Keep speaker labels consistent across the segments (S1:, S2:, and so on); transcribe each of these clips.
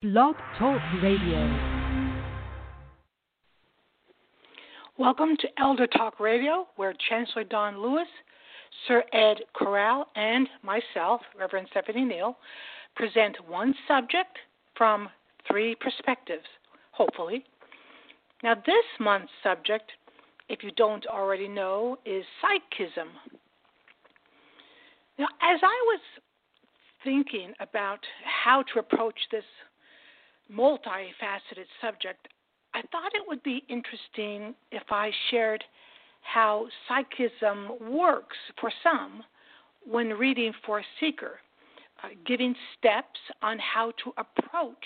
S1: Blog Talk Radio.
S2: Welcome to Elder Talk Radio, where Chancellor Don Lewis, Sir Ed Corral, and myself, Reverend Stephanie Neal, present one subject from three perspectives, hopefully. Now, this month's subject, if you don't already know, is psychism. Now, as I was thinking about how to approach this multifaceted subject, I thought it would be interesting if I shared how psychism works for some when reading for a seeker, uh, giving steps on how to approach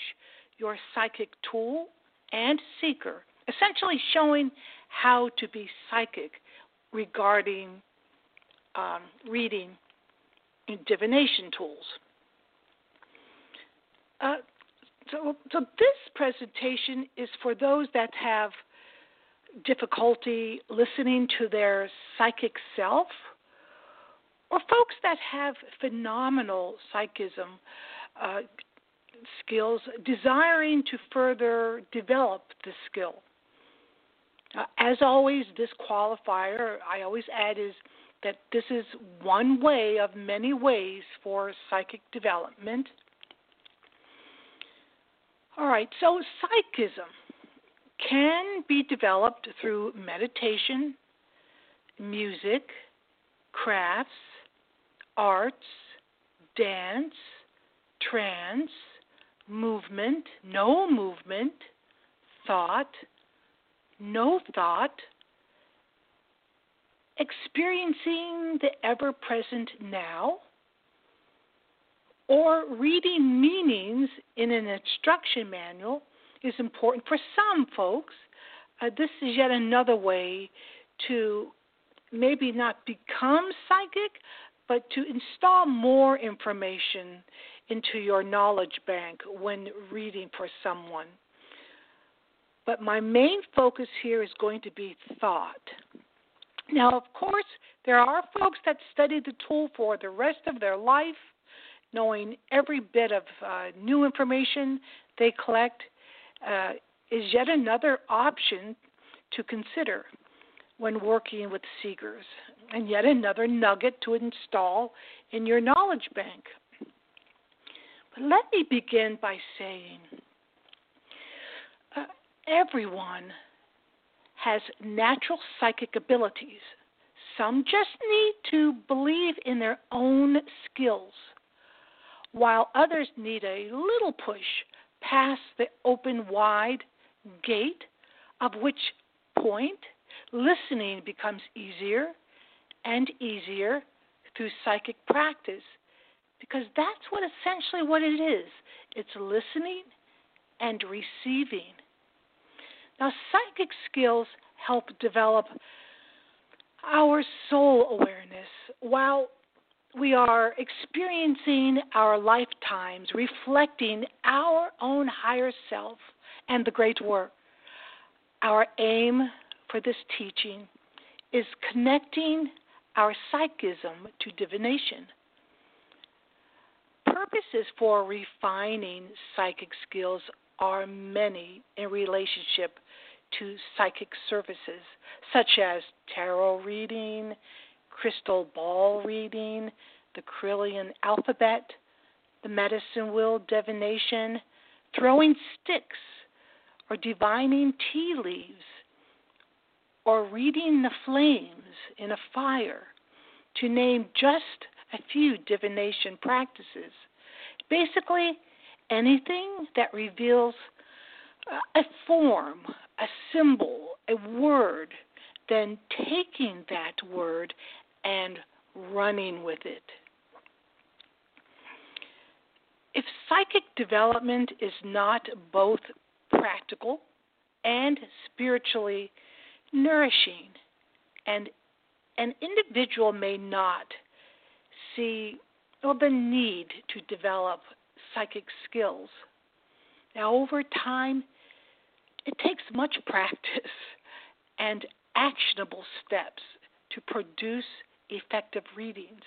S2: your psychic tool and seeker, essentially showing how to be psychic regarding um, reading divination tools. Uh, so, so this presentation is for those that have difficulty listening to their psychic self, or folks that have phenomenal psychism uh, skills, desiring to further develop the skill. Uh, as always, this qualifier I always add is that this is one way of many ways for psychic development. All right, so psychism can be developed through meditation, music, crafts, arts, dance, trance, movement, no movement, thought, no thought, experiencing the ever present now or reading meanings in an instruction manual is important for some folks. Uh, this is yet another way to maybe not become psychic, but to install more information into your knowledge bank when reading for someone. But my main focus here is going to be thought. Now, of course, there are folks that study the tool for the rest of their life knowing every bit of uh, new information they collect uh, is yet another option to consider when working with seekers, and yet another nugget to install in your knowledge bank. But let me begin by saying uh, everyone has natural psychic abilities. Some just need to believe in their own skills while others need a little push past the open wide gate, of which point listening becomes easier and easier through psychic practice because that's what essentially what it is. It's listening and receiving. Now psychic skills help develop our soul awareness. While we are experiencing our lifetimes reflecting our own higher self and the great work. Our aim for this teaching is connecting our psychism to divination. Purposes for refining psychic skills are many in relationship to psychic services, such as tarot reading, crystal ball reading, the Kirlian alphabet, the medicine wheel divination, throwing sticks, or divining tea leaves, or reading the flames in a fire, to name just a few divination practices. Basically, anything that reveals a form, a symbol, a word, then taking that word and running with it. If psychic development is not both practical and spiritually nourishing, and an individual may not see well, the need to develop psychic skills. Now, over time, it takes much practice and actionable steps to produce effective readings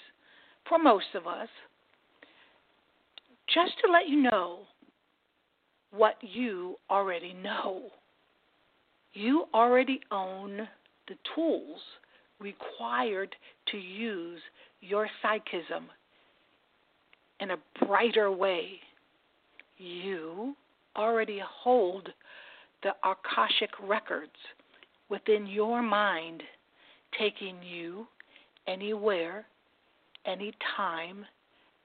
S2: for most of us. Just to let you know, what you already know. You already own the tools required to use your psychism in a brighter way. You already hold the Akashic records within your mind, taking you anywhere, anytime,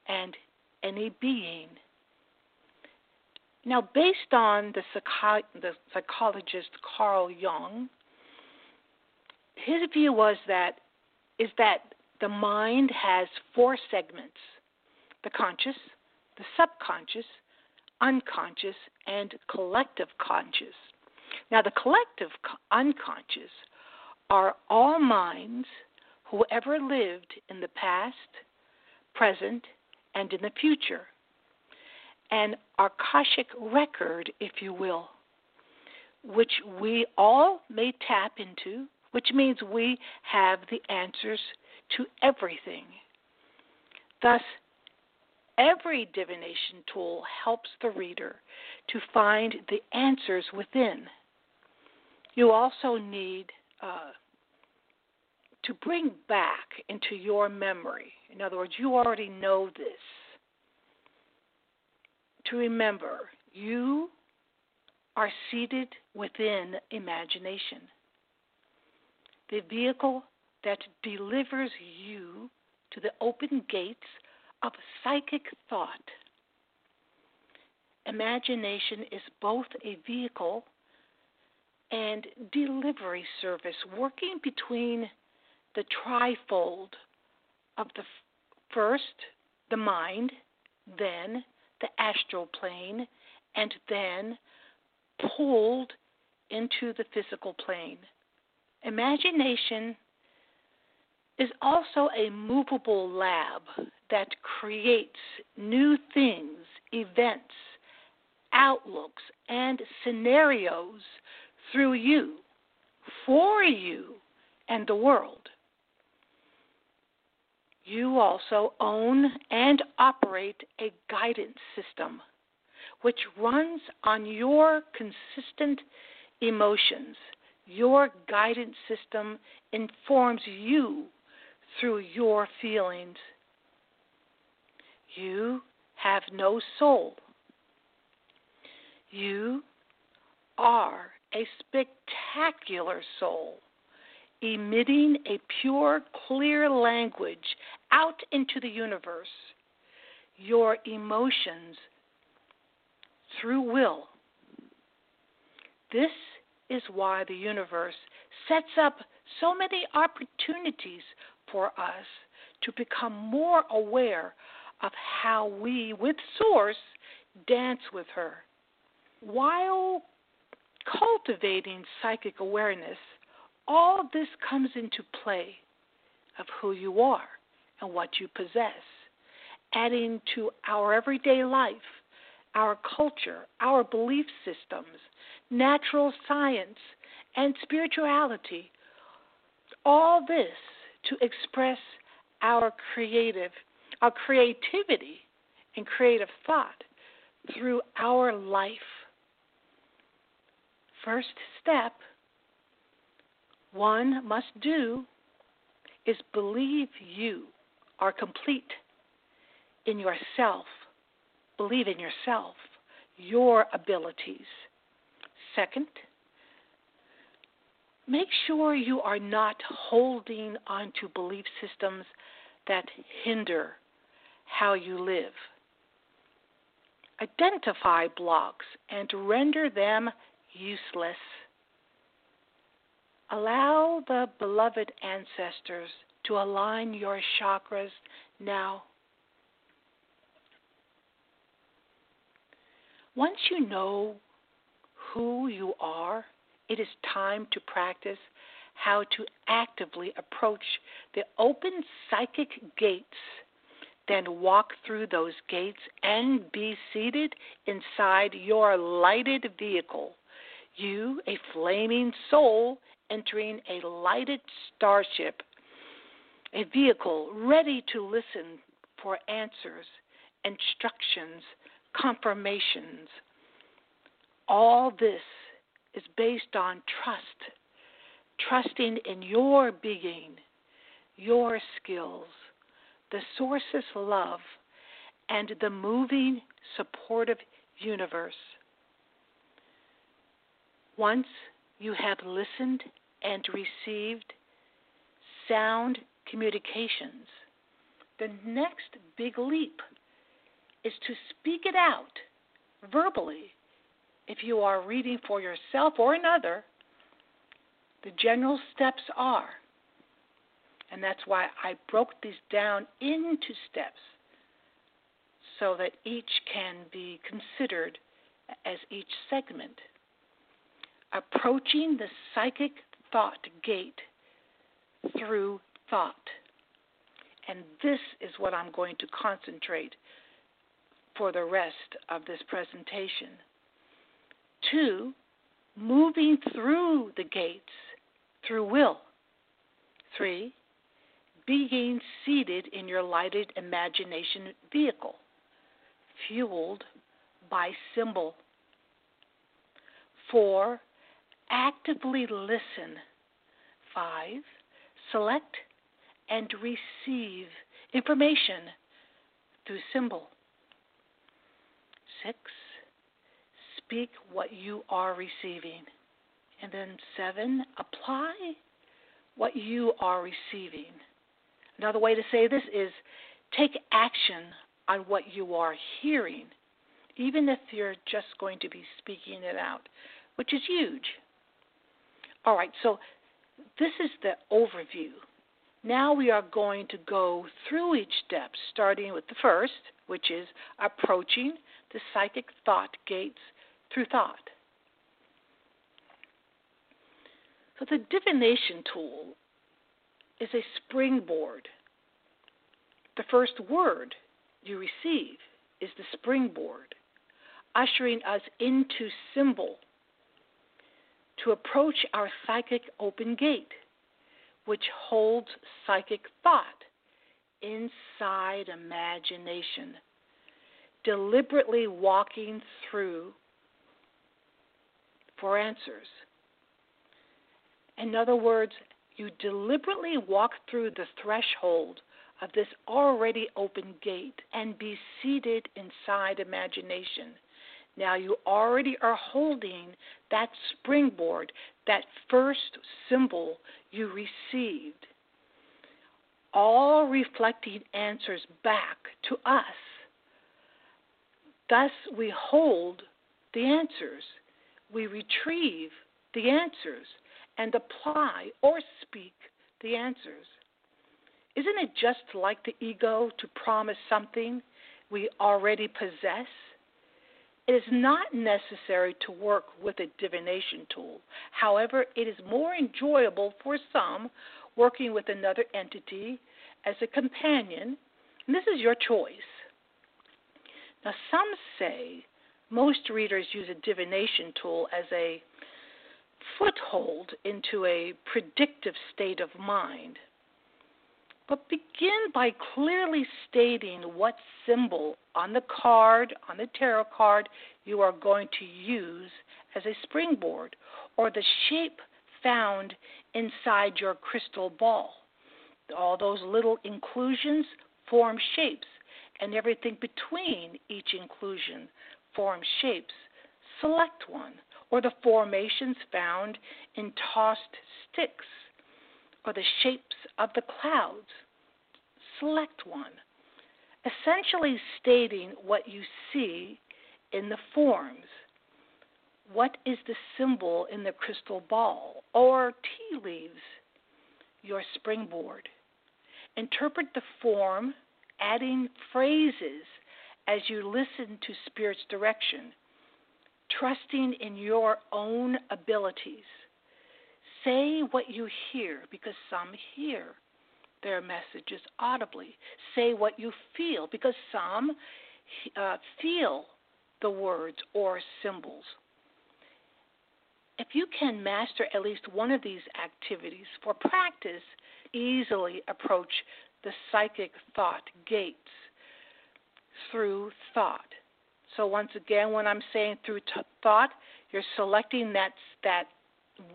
S2: and any being. Now, based on the, the psychologist Carl Jung, his view was that is that the mind has four segments: the conscious, the subconscious, unconscious, and collective conscious. Now, the collective unconscious are all minds who ever lived in the past, present, and in the future. An Akashic record, if you will, which we all may tap into, which means we have the answers to everything. Thus, every divination tool helps the reader to find the answers within. You also need uh, to bring back into your memory, in other words, you already know this, to remember you are seated within imagination, the vehicle that delivers you to the open gates of psychic thought. Imagination is both a vehicle and delivery service working between the trifold of the first, the mind, then the astral plane, and then pulled into the physical plane. Imagination is also a movable lab that creates new things, events, outlooks, and scenarios through you, for you, and the world. You also own and operate a guidance system which runs on your consistent emotions. Your guidance system informs you through your feelings. You have no soul. You are a spectacular soul, emitting a pure, clear language out into the universe. Your emotions through will. This is why the universe sets up so many opportunities for us to become more aware of how we, with Source, dance with her. While cultivating psychic awareness, all this comes into play of who you are and what you possess, adding to our everyday life, our culture, our belief systems, natural science, and spirituality. All this to express our creative, our creativity and creative thought through our life. First step one must do is believe you are complete in yourself. Believe in yourself, your abilities. Second, make sure you are not holding on to belief systems that hinder how you live. Identify blocks and render them useless. Allow the beloved ancestors to align your chakras now. Once you know who you are, it is time to practice how to actively approach the open psychic gates. Then walk through those gates and be seated inside your lighted vehicle. You, a flaming soul, entering a lighted starship, a vehicle ready to listen for answers, instructions, confirmations all this is based on trust, trusting in your being, your skills, the source's love, and the moving, supportive universe. Once you have listened and received sound communications, the next big leap is to speak it out verbally if you are reading for yourself or another. The general steps are, and that's why I broke these down into steps so that each can be considered as each segment. Approaching the psychic thought gate through thought. And this is what I'm going to concentrate for the rest of this presentation. Two, moving through the gates through will. Three, being seated in your lighted imagination vehicle, fueled by symbol. Four, actively listen. Five, select and receive information through symbol. Six, speak what you are receiving. And then seven, apply what you are receiving. Another way to say this is take action on what you are hearing, even if you're just going to be speaking it out, which is huge. All right, so this is the overview. Now we are going to go through each step, starting with the first, which is approaching the psychic thought gates through thought. So the divination tool is a springboard. The first word you receive is the springboard, ushering us into symbol to approach our psychic open gate, which holds psychic thought inside imagination, deliberately walking through for answers. In other words, you deliberately walk through the threshold of this already open gate and be seated inside imagination now you already are holding that springboard, that first symbol you received, all reflecting answers back to us. Thus, we hold the answers, we retrieve the answers, and apply or speak the answers. Isn't it just like the ego to promise something we already possess? It is not necessary to work with a divination tool. However, it is more enjoyable for some working with another entity as a companion, and this is your choice. Now, some say most readers use a divination tool as a foothold into a predictive state of mind. But begin by clearly stating what symbol on the card, on the tarot card, you are going to use as a springboard, or the shape found inside your crystal ball. All those little inclusions form shapes, and everything between each inclusion forms shapes. Select one, or the formations found in tossed sticks or the shapes of the clouds. Select one, essentially stating what you see in the forms. What is the symbol in the crystal ball or tea leaves? Your springboard. Interpret the form, adding phrases as you listen to Spirit's direction, trusting in your own abilities. Say what you hear because some hear their messages audibly. Say what you feel because some uh, feel the words or symbols. If you can master at least one of these activities for practice, easily approach the psychic thought gates through thought. So once again, when I'm saying through t- thought, you're selecting that that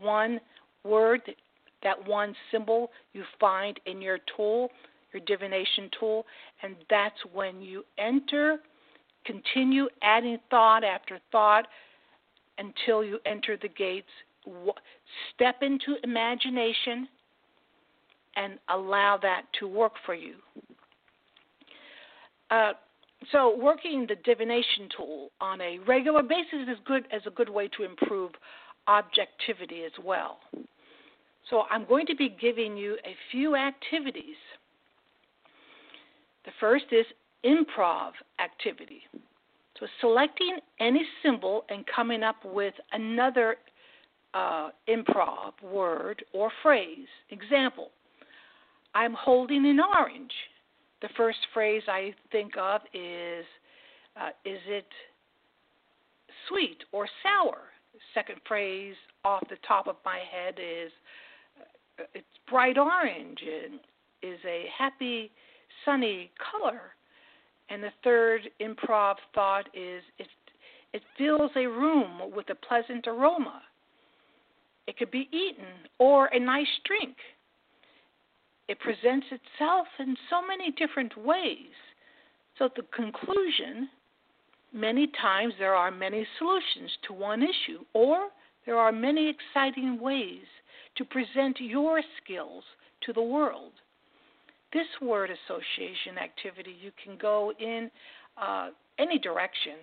S2: one word, that one symbol you find in your tool, your divination tool, and that's when you enter, continue adding thought after thought until you enter the gates. Step into imagination and allow that to work for you. Uh, so working the divination tool on a regular basis is good as a good way to improve objectivity as well. So I'm going to be giving you a few activities. The first is improv activity. So selecting any symbol and coming up with another uh, improv word or phrase. Example, I'm holding an orange. The first phrase I think of is uh, Is it sweet or sour? Second phrase off the top of my head is It's bright orange and is a happy, sunny color. And the third improv thought is It, it fills a room with a pleasant aroma. It could be eaten or a nice drink it presents itself in so many different ways. So, the conclusion many times there are many solutions to one issue, or there are many exciting ways to present your skills to the world. This word association activity, you can go in uh, any direction.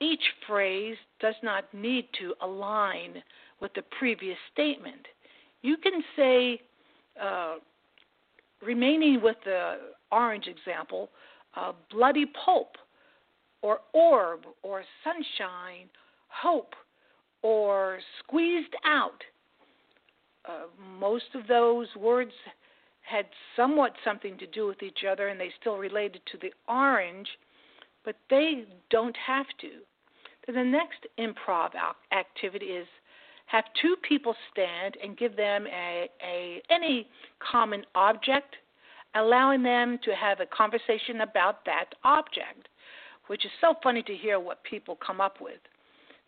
S2: Each phrase does not need to align with the previous statement. You can say, uh, remaining with the orange example, uh, bloody pulp, or orb, or sunshine, hope, or squeezed out. Uh, most of those words had somewhat something to do with each other and they still related to the orange, but they don't have to. Then the next improv activity is have two people stand and give them a, a any common object, allowing them to have a conversation about that object, which is so funny to hear what people come up with.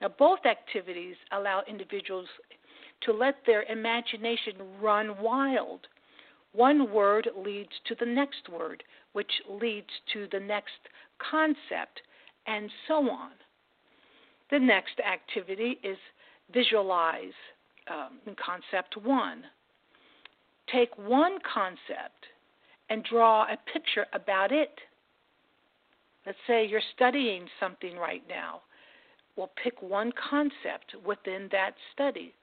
S2: Now, both activities allow individuals to let their imagination run wild. One word leads to the next word, which leads to the next concept, and so on. The next activity is visualize um, concept one. Take one concept and draw a picture about it. Let's say you're studying something right now. Well, pick one concept within that study.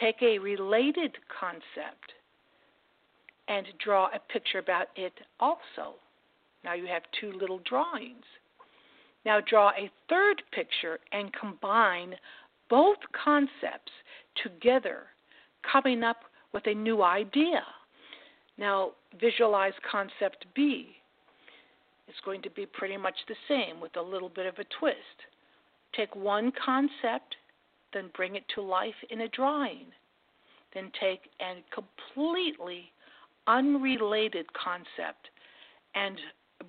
S2: Take a related concept and draw a picture about it also. Now you have two little drawings. Now draw a third picture and combine both concepts together, coming up with a new idea. Now, visualize concept B. It's going to be pretty much the same with a little bit of a twist. Take one concept, then bring it to life in a drawing. Then take a completely unrelated concept and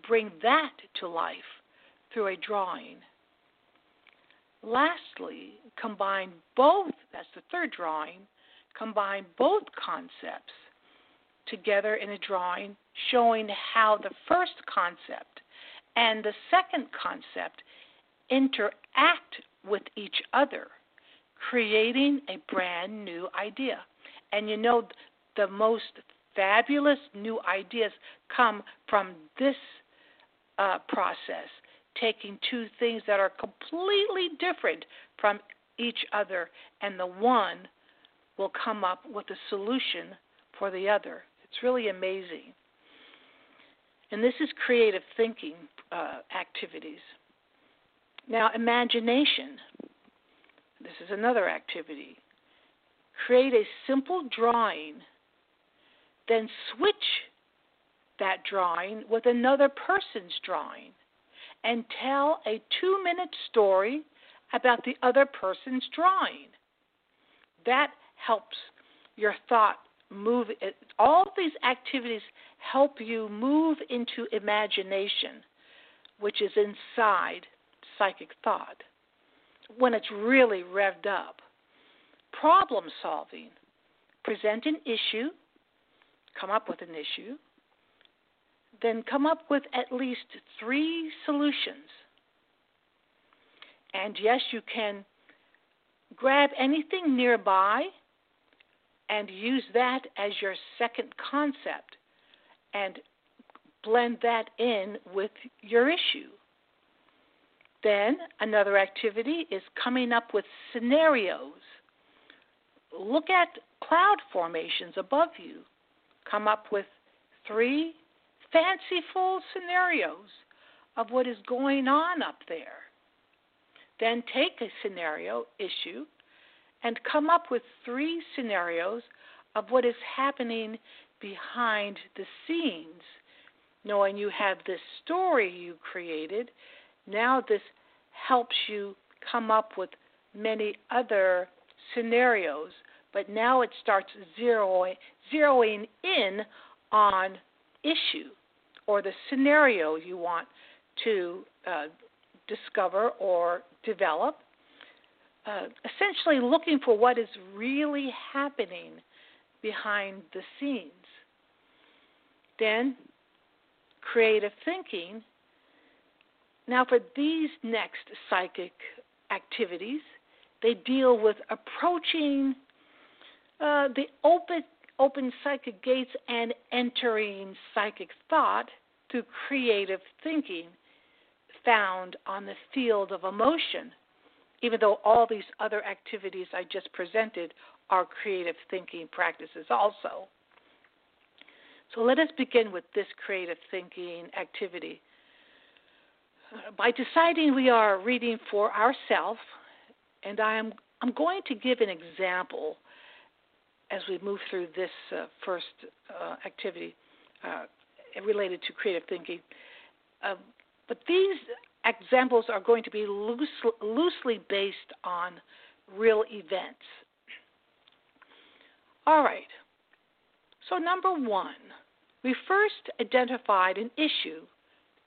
S2: bring that to life through a drawing. Lastly, combine both, that's the third drawing, combine both concepts together in a drawing showing how the first concept and the second concept interact with each other, creating a brand new idea. And you know, the most fabulous new ideas come from this uh, process taking two things that are completely different from each other, and the one will come up with a solution for the other. It's really amazing. And this is creative thinking uh, activities. Now, imagination. This is another activity. Create a simple drawing, then switch that drawing with another person's drawing and tell a two minute story about the other person's drawing. That helps your thought move. All these activities help you move into imagination, which is inside psychic thought when it's really revved up. Problem solving. Present an issue, come up with an issue, then come up with at least three solutions. And yes, you can grab anything nearby and use that as your second concept and blend that in with your issue. Then another activity is coming up with scenarios. Look at cloud formations above you. Come up with three fanciful scenarios of what is going on up there. Then take a scenario issue and come up with three scenarios of what is happening behind the scenes. Knowing you have this story you created, now this helps you come up with many other scenarios, but now it starts zeroing, zeroing in on issue or the scenario you want to uh, discover or develop. Uh, essentially, looking for what is really happening behind the scenes. Then, creative thinking. Now, for these next psychic activities, they deal with approaching uh, the open open psychic gates and entering psychic thought through creative thinking found on the field of emotion, even though all these other activities I just presented are creative thinking practices also. So let us begin with this creative thinking activity. By deciding we are reading for ourselves, and I am I'm going to give an example as we move through this uh, first uh, activity uh, related to creative thinking. Uh, but these examples are going to be loose, loosely based on real events. All right. So, number one, we first identified an issue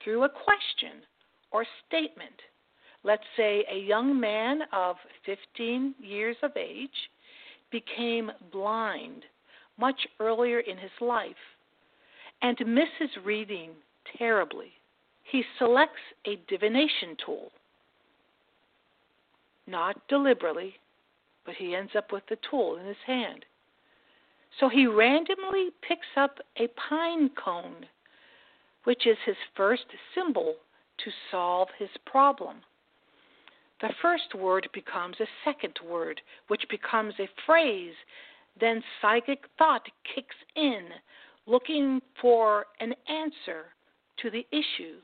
S2: through a question or statement. Let's say a young man of 15 years of age became blind much earlier in his life and misses reading terribly. He selects a divination tool. Not deliberately, but he ends up with the tool in his hand. So he randomly picks up a pine cone, which is his first symbol to solve his problem the first word becomes a second word, which becomes a phrase. Then psychic thought kicks in, looking for an answer to the issue.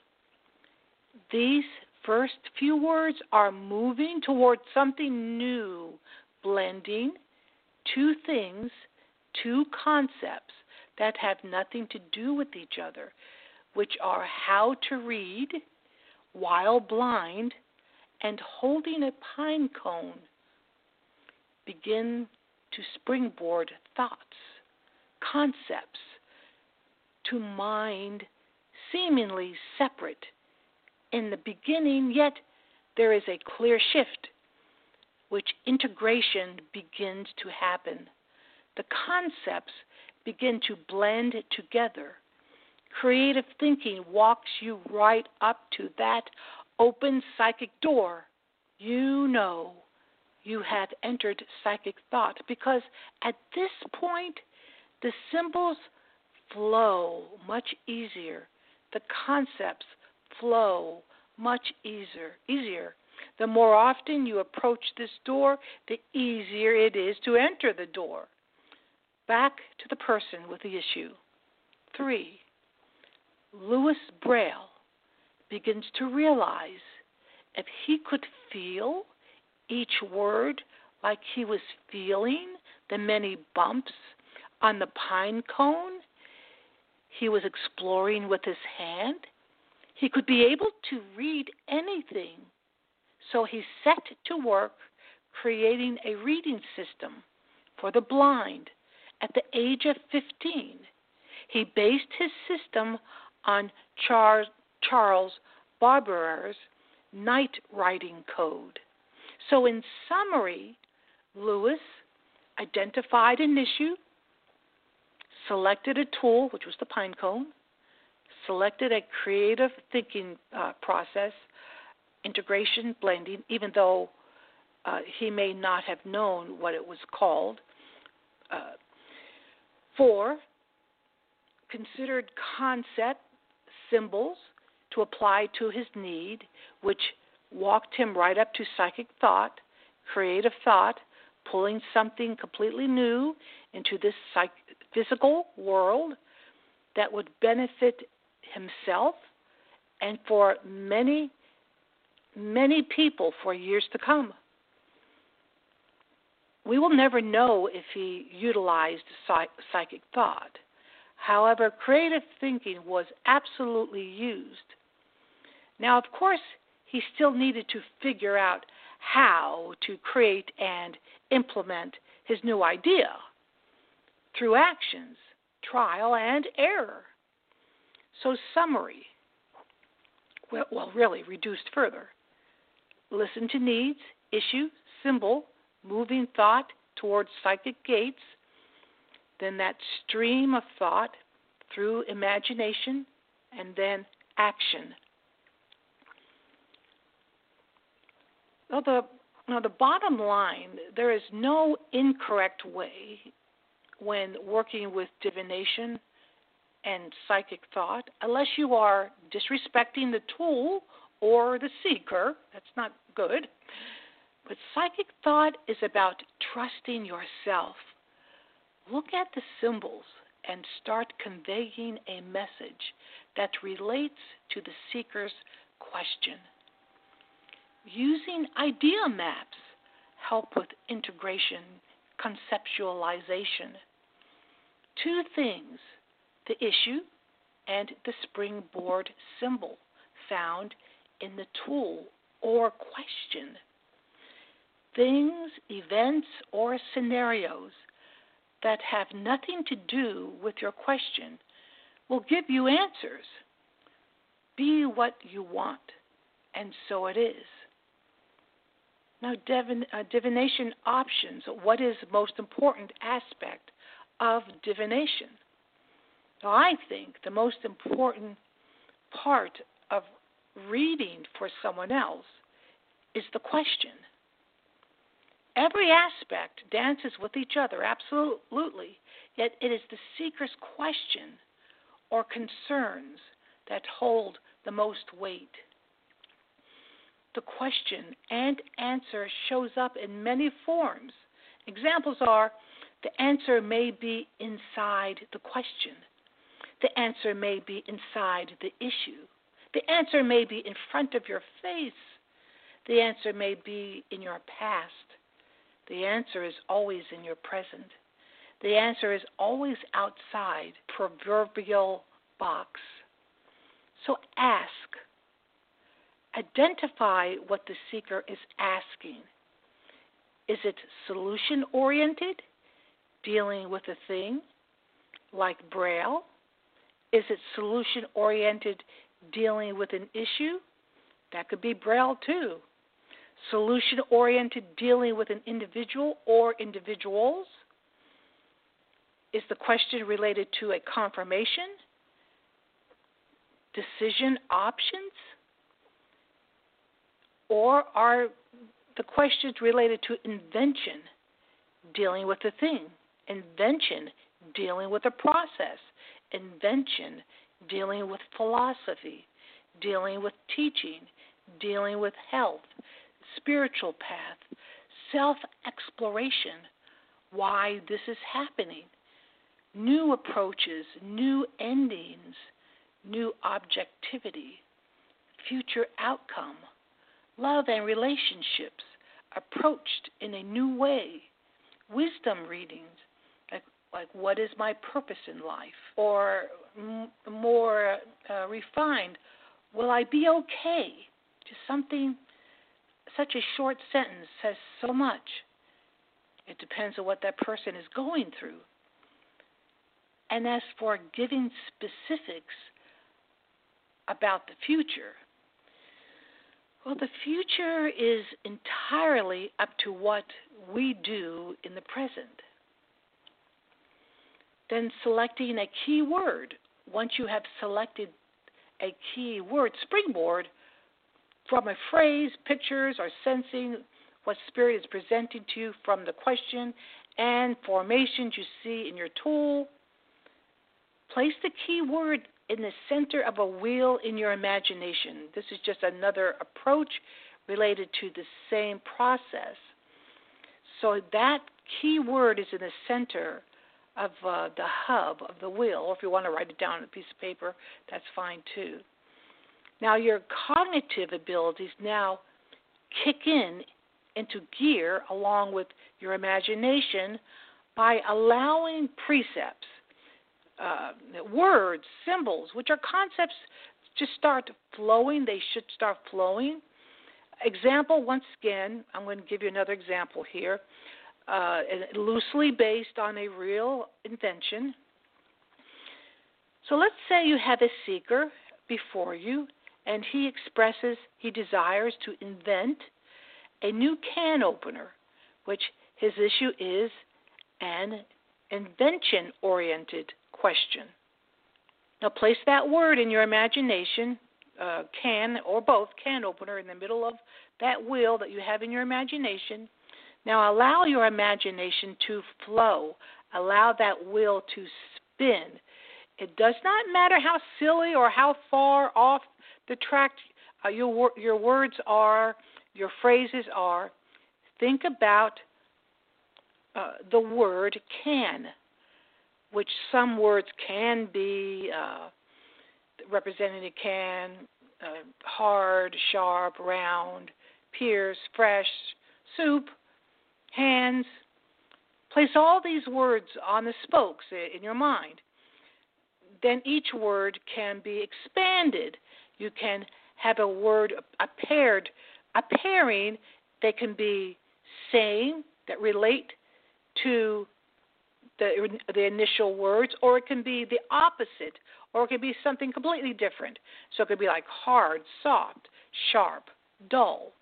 S2: These first few words are moving towards something new, blending two things, two concepts that have nothing to do with each other, which are how to read while blind and holding a pine cone begin to springboard thoughts, concepts to mind seemingly separate in the beginning, yet there is a clear shift, which integration begins to happen. The concepts begin to blend together. Creative thinking walks you right up to that open psychic door, you know you have entered psychic thought because at this point the symbols flow much easier, the concepts flow much easier. Easier. The more often you approach this door, the easier it is to enter the door. Back to the person with the issue. Three, Louis Braille begins to realize if he could feel each word like he was feeling the many bumps on the pine cone he was exploring with his hand, he could be able to read anything. So he set to work creating a reading system for the blind at the age of 15. He based his system on Charles Charles Baudrillard's night writing code. So, in summary, Louis identified an issue, selected a tool, which was the pine cone, selected a creative thinking uh, process, integration, blending, even though uh, he may not have known what it was called. Uh, four, considered concept symbols to apply to his need, which walked him right up to psychic thought, creative thought, pulling something completely new into this psych- physical world that would benefit himself and for many, many people for years to come. We will never know if he utilized psychic thought. However, creative thinking was absolutely used. Now, of course, he still needed to figure out how to create and implement his new idea through actions, trial, and error. So, summary well, well, really reduced further. Listen to needs, issue, symbol, moving thought towards psychic gates, then that stream of thought through imagination, and then action. Now the, now, the bottom line there is no incorrect way when working with divination and psychic thought unless you are disrespecting the tool or the seeker. That's not good. But psychic thought is about trusting yourself. Look at the symbols and start conveying a message that relates to the seeker's question. Using idea maps help with integration, conceptualization. Two things the issue and the springboard symbol found in the tool or question. Things, events, or scenarios that have nothing to do with your question will give you answers. Be what you want, and so it is. Now, divin, uh, divination options. What is the most important aspect of divination? Now, I think the most important part of reading for someone else is the question. Every aspect dances with each other, absolutely, yet it is the seeker's question or concerns that hold the most weight. The question and answer shows up in many forms. Examples are the answer may be inside the question. The answer may be inside the issue. The answer may be in front of your face. The answer may be in your past. The answer is always in your present. The answer is always outside proverbial box. So ask. Identify what the seeker is asking. Is it solution oriented, dealing with a thing like Braille? Is it solution oriented, dealing with an issue? That could be Braille too. Solution oriented, dealing with an individual or individuals? Is the question related to a confirmation? Decision options? Or are the questions related to invention, dealing with a thing? Invention, dealing with a process invention, dealing with philosophy, dealing with teaching, dealing with health, spiritual path, self exploration, why this is happening, new approaches, new endings, new objectivity, future outcome, love and relationships approached in a new way, wisdom readings, like what is my purpose in life? Or m- more uh, refined will i be okay? Just something such a short sentence says so much it depends on what that person is going through and as for giving specifics about the future Well, the future is entirely up to what we do in the present. Then selecting a key word. Once you have selected a key word, springboard from a phrase, pictures, or sensing what spirit is presenting to you from the question and formations you see in your tool. Place the key word in the center of a wheel in your imagination. This is just another approach related to the same process. So that key word is in the center of uh, the hub of the wheel, or if you want to write it down on a piece of paper, that's fine too. Now, your cognitive abilities now kick in into gear along with your imagination by allowing precepts, uh, words, symbols, which are concepts, just start flowing. They should start flowing. Example, once again, I'm going to give you another example here, uh, loosely based on a real invention. So let's say you have a seeker before you, and he expresses he desires to invent a new can opener, which his issue is an invention oriented question. Now, place that word in your imagination, uh, can or both, can opener, in the middle of that wheel that you have in your imagination. Now, allow your imagination to flow, allow that wheel to spin. It does not matter how silly or how far off the track uh, your, your words are your phrases are think about uh, the word can, which some words can be uh, representing a can, uh, hard, sharp, round, pierce, fresh, soup, hands. Place all these words on the spokes in your mind. Then each word can be expanded. You can have a word, a paired a pairing that can be same that relate to the the initial words, or it can be the opposite, or it could be something completely different. So it could be like hard, soft, sharp, dull,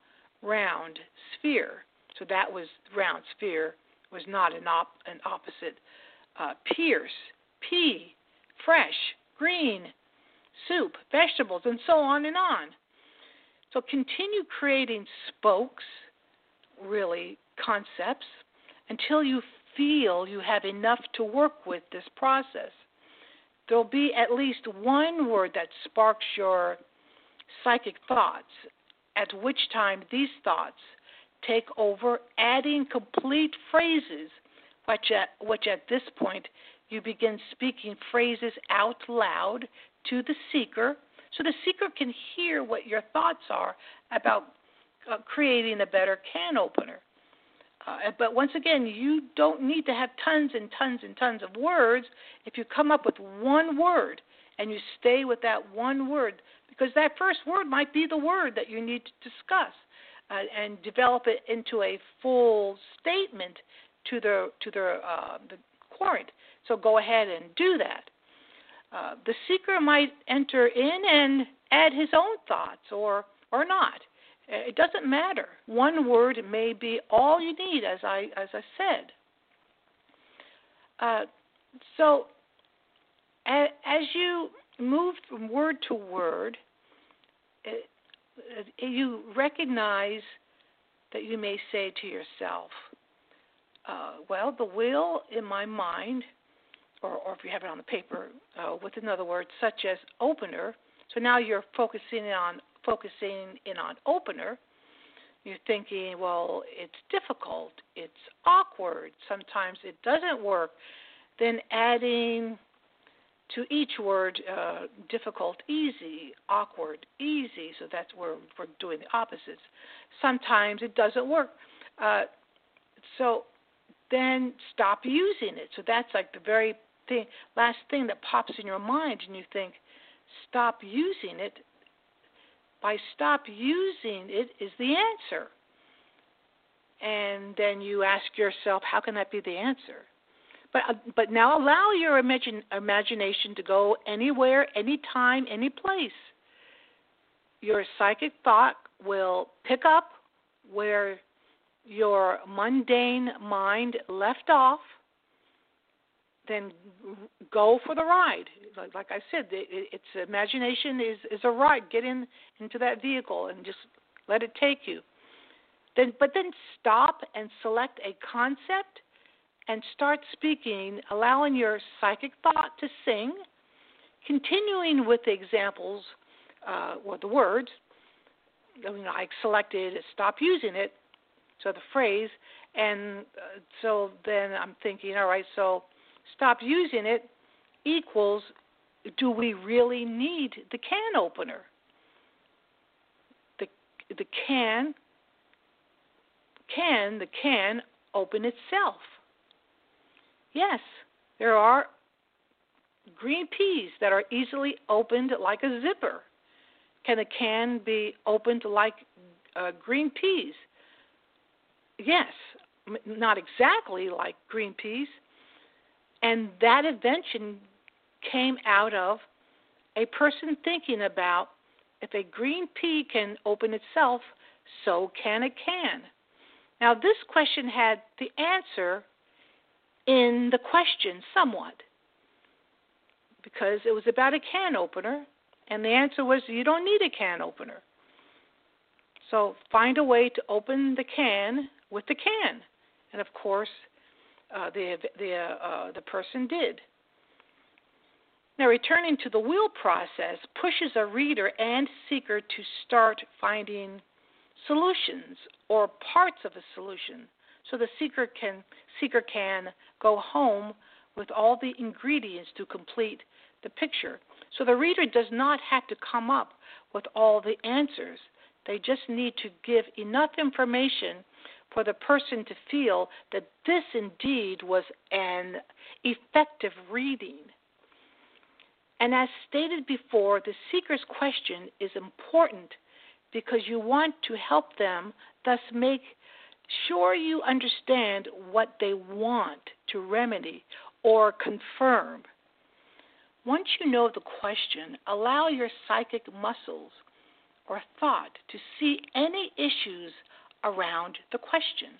S2: round, sphere. So that was round sphere was not an op an opposite. Uh, pierce, pea, fresh, green, soup, vegetables, and so on and on. So continue creating spokes, really, concepts, until you feel you have enough to work with this process. There'll be at least one word that sparks your psychic thoughts, at which time these thoughts take over, adding complete phrases, which at, which at this point you begin speaking phrases out loud to the seeker so the seeker can hear what your thoughts are about uh, creating a better can opener. Uh, but once again, you don't need to have tons and tons and tons of words. If you come up with one word and you stay with that one word, because that first word might be the word that you need to discuss, uh, and develop it into a full statement to the to the uh, the. So go ahead and do that. Uh, the seeker might enter in and add his own thoughts or or not. Uh, it doesn't matter. One word may be all you need, as I as I said. Uh, so, as, you move from word to word, uh, you recognize that you may say to yourself, uh, "Well, the will in my mind." Or, or if you have it on the paper, uh, with another word such as opener. So now you're focusing on focusing in on opener. You're thinking, well, it's difficult, it's awkward, sometimes it doesn't work. Then adding to each word uh, difficult, easy, awkward, easy. So that's where we're doing the opposites. Sometimes it doesn't work. Uh, so then stop using it. So that's like the very thing, last thing that pops in your mind, and you think, stop using it. By stop using it is the answer. And then you ask yourself, how can that be the answer? But uh, but now allow your imagine, imagination to go anywhere, anytime, any place. your psychic thought will pick up where your mundane mind left off, then go for the ride. Like, like I said, it, it's imagination is is a ride. Get in into that vehicle and just let it take you. Then, but then stop and select a concept and start speaking, allowing your psychic thought to sing, continuing with the examples uh, or the words. You know, I selected stop using it, so the phrase, and uh, so then I'm thinking, all right, so stop using it equals do we really need the can opener? The the can can the can open itself? Yes, there are green peas that are easily opened like a zipper. Can a can be opened like uh, green peas? Yes, not exactly like green peas. And that invention came out of a person thinking about if a green pea can open itself, so can a can. Now, this question had the answer in the question somewhat because it was about a can opener, and the answer was you don't need a can opener. So find a way to open the can with the can, and of course, uh, the the uh, the person did. Now, returning to the wheel process pushes a reader and seeker to start finding solutions or parts of a solution, so the seeker can seeker can go home with all the ingredients to complete the picture. So the reader does not have to come up with all the answers. They just need to give enough information for the person to feel that this indeed was an effective reading. And as stated before, the seeker's question is important because you want to help them, thus, make sure you understand what they want to remedy or confirm. Once you know the question, allow your psychic muscles or thought to see any issues around the question.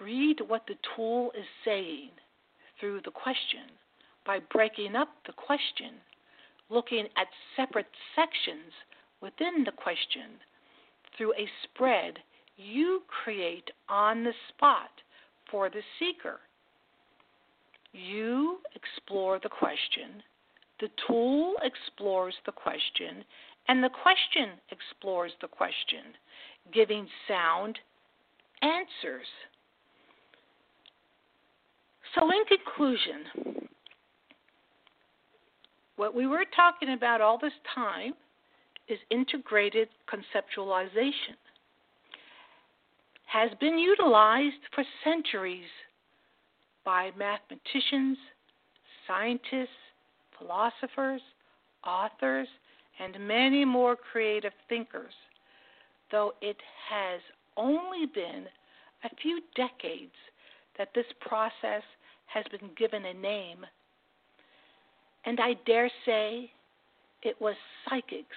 S2: Read what the tool is saying through the question by breaking up the question, looking at separate sections within the question through a spread you create on the spot for the seeker. You explore the question, the tool explores the question, and the question explores the question, giving sound answers. So, in conclusion, what we were talking about all this time is integrated conceptualization. Has been utilized for centuries by mathematicians, scientists, philosophers, authors, and many more creative thinkers, though it has only been a few decades that this process has been given a name. And I dare say it was psychics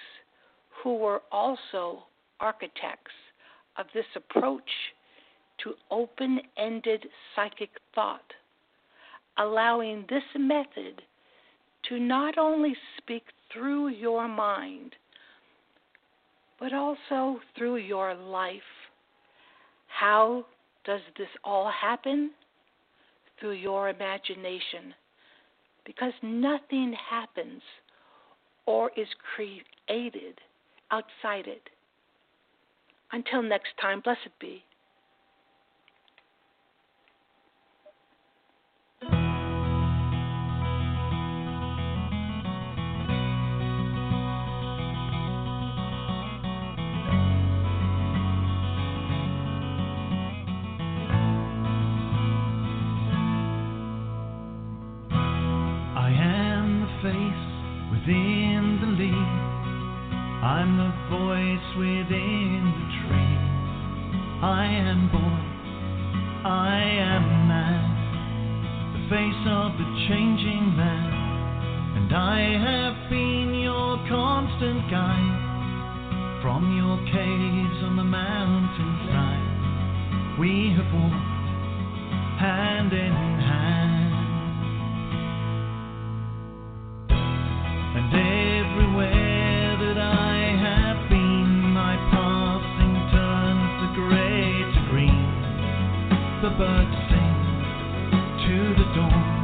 S2: who were also architects of this approach to open ended psychic thought, allowing this method to not only speak through your mind, but also through your life. How does this all happen? Through your imagination. Because nothing happens or is created outside it. Until next time, blessed be.
S3: am boy, I am man, the face of the changing man, and I have been your constant guide from your caves on the mountainside. We have walked hand in hand. the birds sing to the dawn.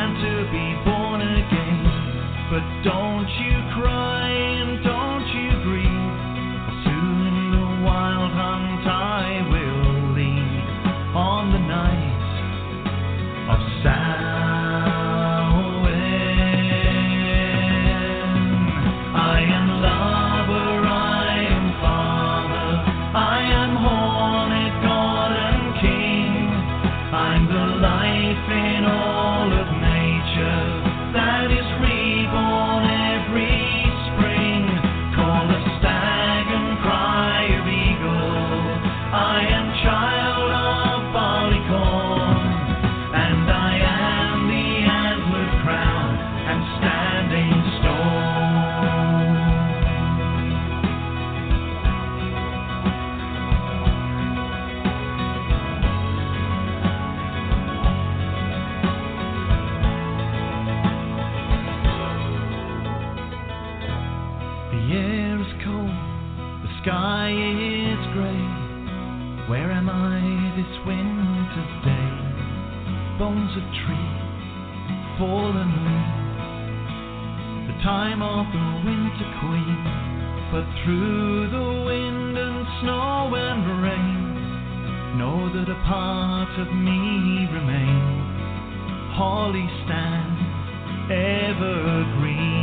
S3: time to be born again. But don't Through the wind and snow and rain, know that a part of me remains. Holly stands evergreen.